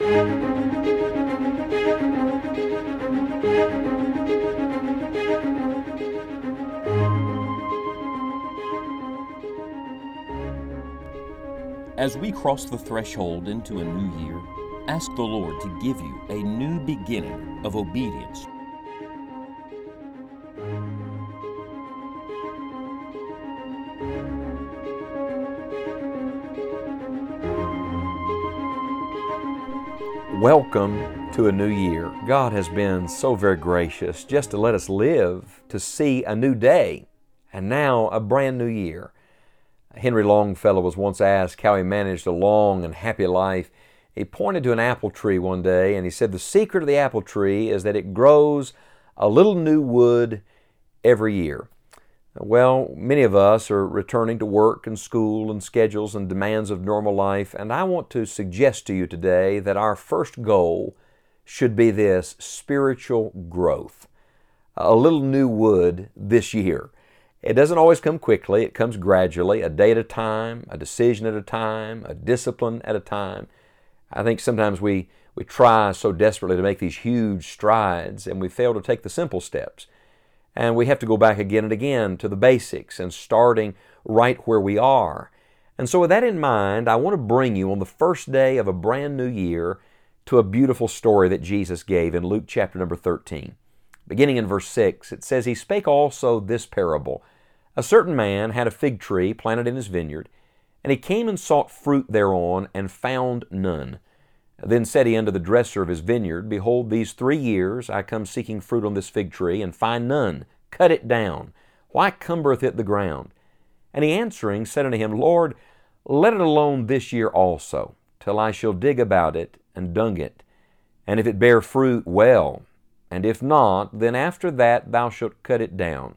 As we cross the threshold into a new year, ask the Lord to give you a new beginning of obedience. Welcome to a new year. God has been so very gracious just to let us live to see a new day and now a brand new year. Henry Longfellow was once asked how he managed a long and happy life. He pointed to an apple tree one day and he said, The secret of the apple tree is that it grows a little new wood every year. Well, many of us are returning to work and school and schedules and demands of normal life, and I want to suggest to you today that our first goal should be this spiritual growth. A little new wood this year. It doesn't always come quickly, it comes gradually, a day at a time, a decision at a time, a discipline at a time. I think sometimes we, we try so desperately to make these huge strides and we fail to take the simple steps. And we have to go back again and again to the basics and starting right where we are. And so, with that in mind, I want to bring you on the first day of a brand new year to a beautiful story that Jesus gave in Luke chapter number 13. Beginning in verse 6, it says, He spake also this parable A certain man had a fig tree planted in his vineyard, and he came and sought fruit thereon, and found none. Then said he unto the dresser of his vineyard, Behold, these three years I come seeking fruit on this fig tree, and find none. Cut it down. Why cumbereth it the ground? And he answering said unto him, Lord, let it alone this year also, till I shall dig about it and dung it. And if it bear fruit, well, and if not, then after that thou shalt cut it down.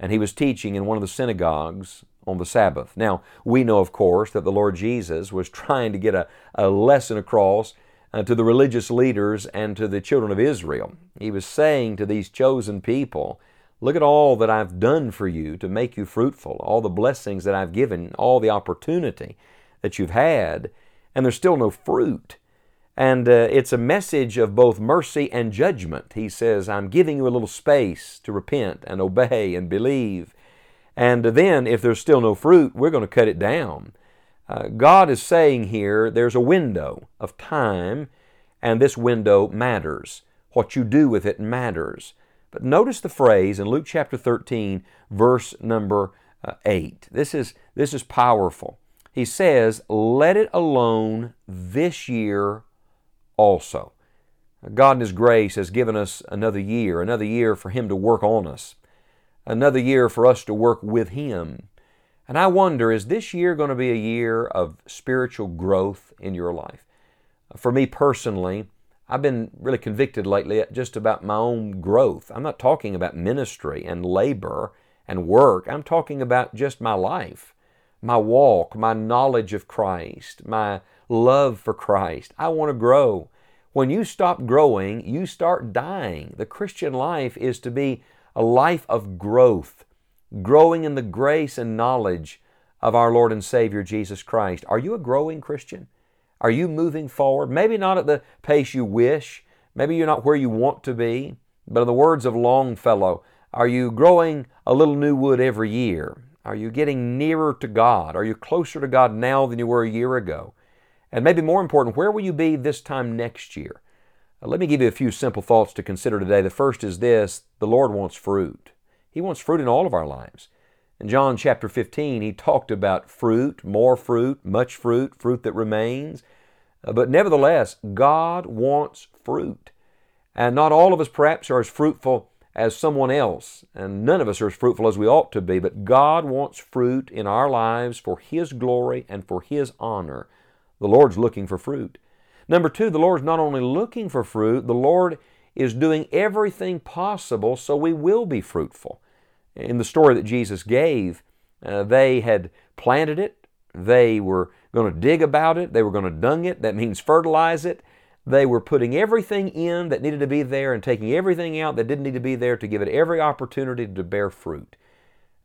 And he was teaching in one of the synagogues on the Sabbath. Now, we know, of course, that the Lord Jesus was trying to get a, a lesson across uh, to the religious leaders and to the children of Israel. He was saying to these chosen people, Look at all that I've done for you to make you fruitful, all the blessings that I've given, all the opportunity that you've had, and there's still no fruit. And uh, it's a message of both mercy and judgment. He says, I'm giving you a little space to repent and obey and believe. And then, if there's still no fruit, we're going to cut it down. Uh, God is saying here there's a window of time, and this window matters. What you do with it matters. But notice the phrase in Luke chapter 13, verse number uh, 8. This is, this is powerful. He says, Let it alone this year also. God in His grace has given us another year, another year for Him to work on us, another year for us to work with Him. And I wonder, is this year going to be a year of spiritual growth in your life? For me personally, I've been really convicted lately just about my own growth. I'm not talking about ministry and labor and work. I'm talking about just my life, my walk, my knowledge of Christ, my love for Christ. I want to grow. When you stop growing, you start dying. The Christian life is to be a life of growth, growing in the grace and knowledge of our Lord and Savior Jesus Christ. Are you a growing Christian? Are you moving forward? Maybe not at the pace you wish. Maybe you're not where you want to be. But in the words of Longfellow, are you growing a little new wood every year? Are you getting nearer to God? Are you closer to God now than you were a year ago? And maybe more important, where will you be this time next year? Uh, let me give you a few simple thoughts to consider today. The first is this the Lord wants fruit. He wants fruit in all of our lives. In John chapter 15, he talked about fruit, more fruit, much fruit, fruit that remains. Uh, but nevertheless, God wants fruit. And not all of us perhaps are as fruitful as someone else, and none of us are as fruitful as we ought to be, but God wants fruit in our lives for His glory and for His honor. The Lord's looking for fruit. Number two, the Lord is not only looking for fruit, the Lord is doing everything possible so we will be fruitful. In the story that Jesus gave, uh, they had planted it, they were going to dig about it, they were going to dung it, that means fertilize it. They were putting everything in that needed to be there and taking everything out that didn't need to be there to give it every opportunity to bear fruit.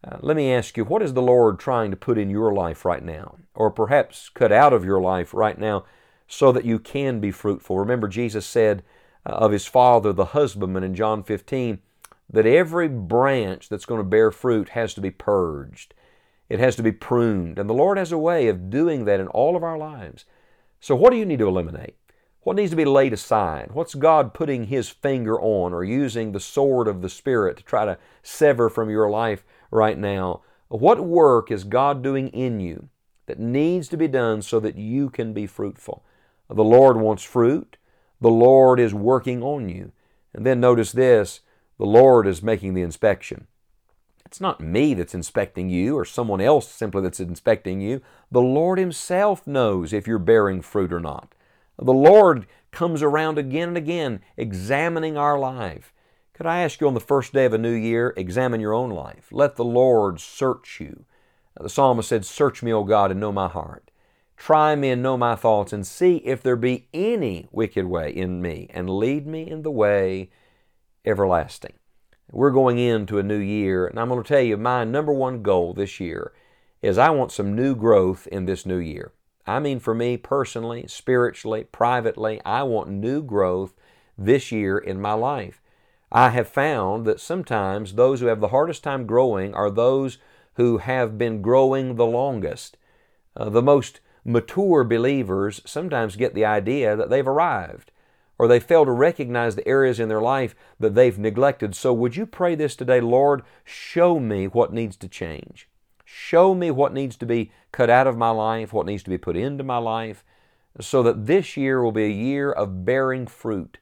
Uh, let me ask you, what is the Lord trying to put in your life right now? Or perhaps cut out of your life right now so that you can be fruitful. Remember, Jesus said uh, of his Father, the husbandman, in John 15, that every branch that's going to bear fruit has to be purged. It has to be pruned. And the Lord has a way of doing that in all of our lives. So, what do you need to eliminate? What needs to be laid aside? What's God putting His finger on or using the sword of the Spirit to try to sever from your life right now? What work is God doing in you that needs to be done so that you can be fruitful? The Lord wants fruit. The Lord is working on you. And then notice this the Lord is making the inspection. It's not me that's inspecting you or someone else simply that's inspecting you. The Lord Himself knows if you're bearing fruit or not. The Lord comes around again and again, examining our life. Could I ask you on the first day of a new year, examine your own life? Let the Lord search you. The psalmist said, Search me, O God, and know my heart. Try me and know my thoughts, and see if there be any wicked way in me, and lead me in the way everlasting. We're going into a new year, and I'm going to tell you my number one goal this year is I want some new growth in this new year. I mean, for me personally, spiritually, privately, I want new growth this year in my life. I have found that sometimes those who have the hardest time growing are those who have been growing the longest. Uh, the most mature believers sometimes get the idea that they've arrived or they fail to recognize the areas in their life that they've neglected. So, would you pray this today? Lord, show me what needs to change. Show me what needs to be cut out of my life, what needs to be put into my life, so that this year will be a year of bearing fruit.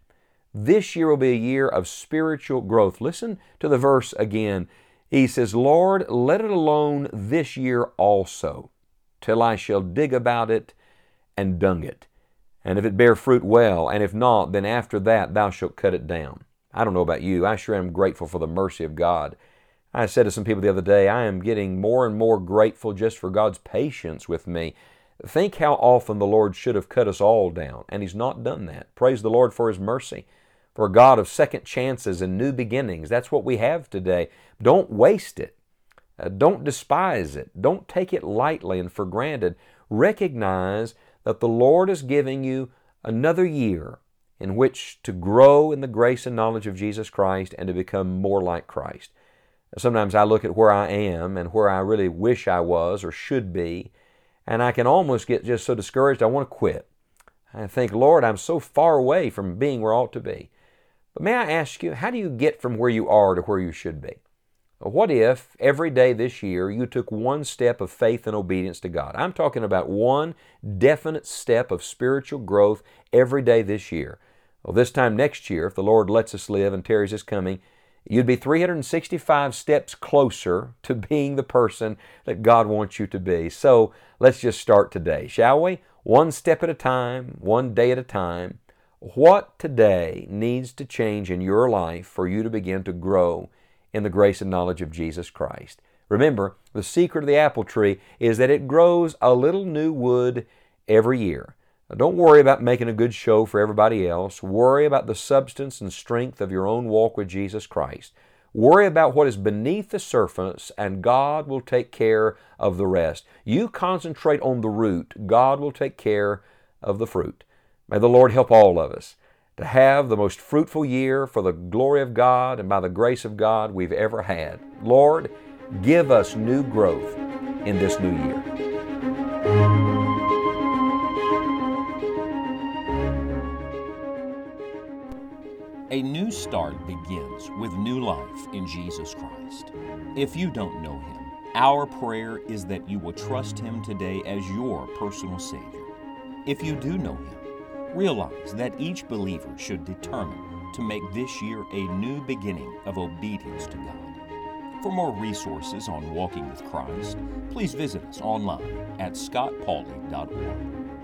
This year will be a year of spiritual growth. Listen to the verse again. He says, Lord, let it alone this year also, till I shall dig about it and dung it. And if it bear fruit, well, and if not, then after that thou shalt cut it down. I don't know about you. I sure am grateful for the mercy of God I said to some people the other day, I am getting more and more grateful just for God's patience with me. Think how often the Lord should have cut us all down, and He's not done that. Praise the Lord for His mercy. For a God of second chances and new beginnings. That's what we have today. Don't waste it. Uh, don't despise it. Don't take it lightly and for granted. Recognize that the Lord is giving you another year in which to grow in the grace and knowledge of Jesus Christ and to become more like Christ. Sometimes I look at where I am and where I really wish I was or should be, and I can almost get just so discouraged I want to quit. I think, Lord, I'm so far away from being where I ought to be. But may I ask you, how do you get from where you are to where you should be? What if every day this year you took one step of faith and obedience to God? I'm talking about one definite step of spiritual growth every day this year. Well, this time next year, if the Lord lets us live and tarries His coming, you'd be 365 steps closer to being the person that God wants you to be. So let's just start today, shall we? One step at a time, one day at a time. What today needs to change in your life for you to begin to grow in the grace and knowledge of Jesus Christ? Remember, the secret of the apple tree is that it grows a little new wood every year. Now, don't worry about making a good show for everybody else. Worry about the substance and strength of your own walk with Jesus Christ. Worry about what is beneath the surface, and God will take care of the rest. You concentrate on the root, God will take care of the fruit. May the Lord help all of us to have the most fruitful year for the glory of God and by the grace of God we've ever had. Lord, give us new growth in this new year. A new start begins with new life in Jesus Christ. If you don't know Him, our prayer is that you will trust Him today as your personal Savior. If you do know Him, realize that each believer should determine to make this year a new beginning of obedience to God. For more resources on walking with Christ, please visit us online at scottpauley.org.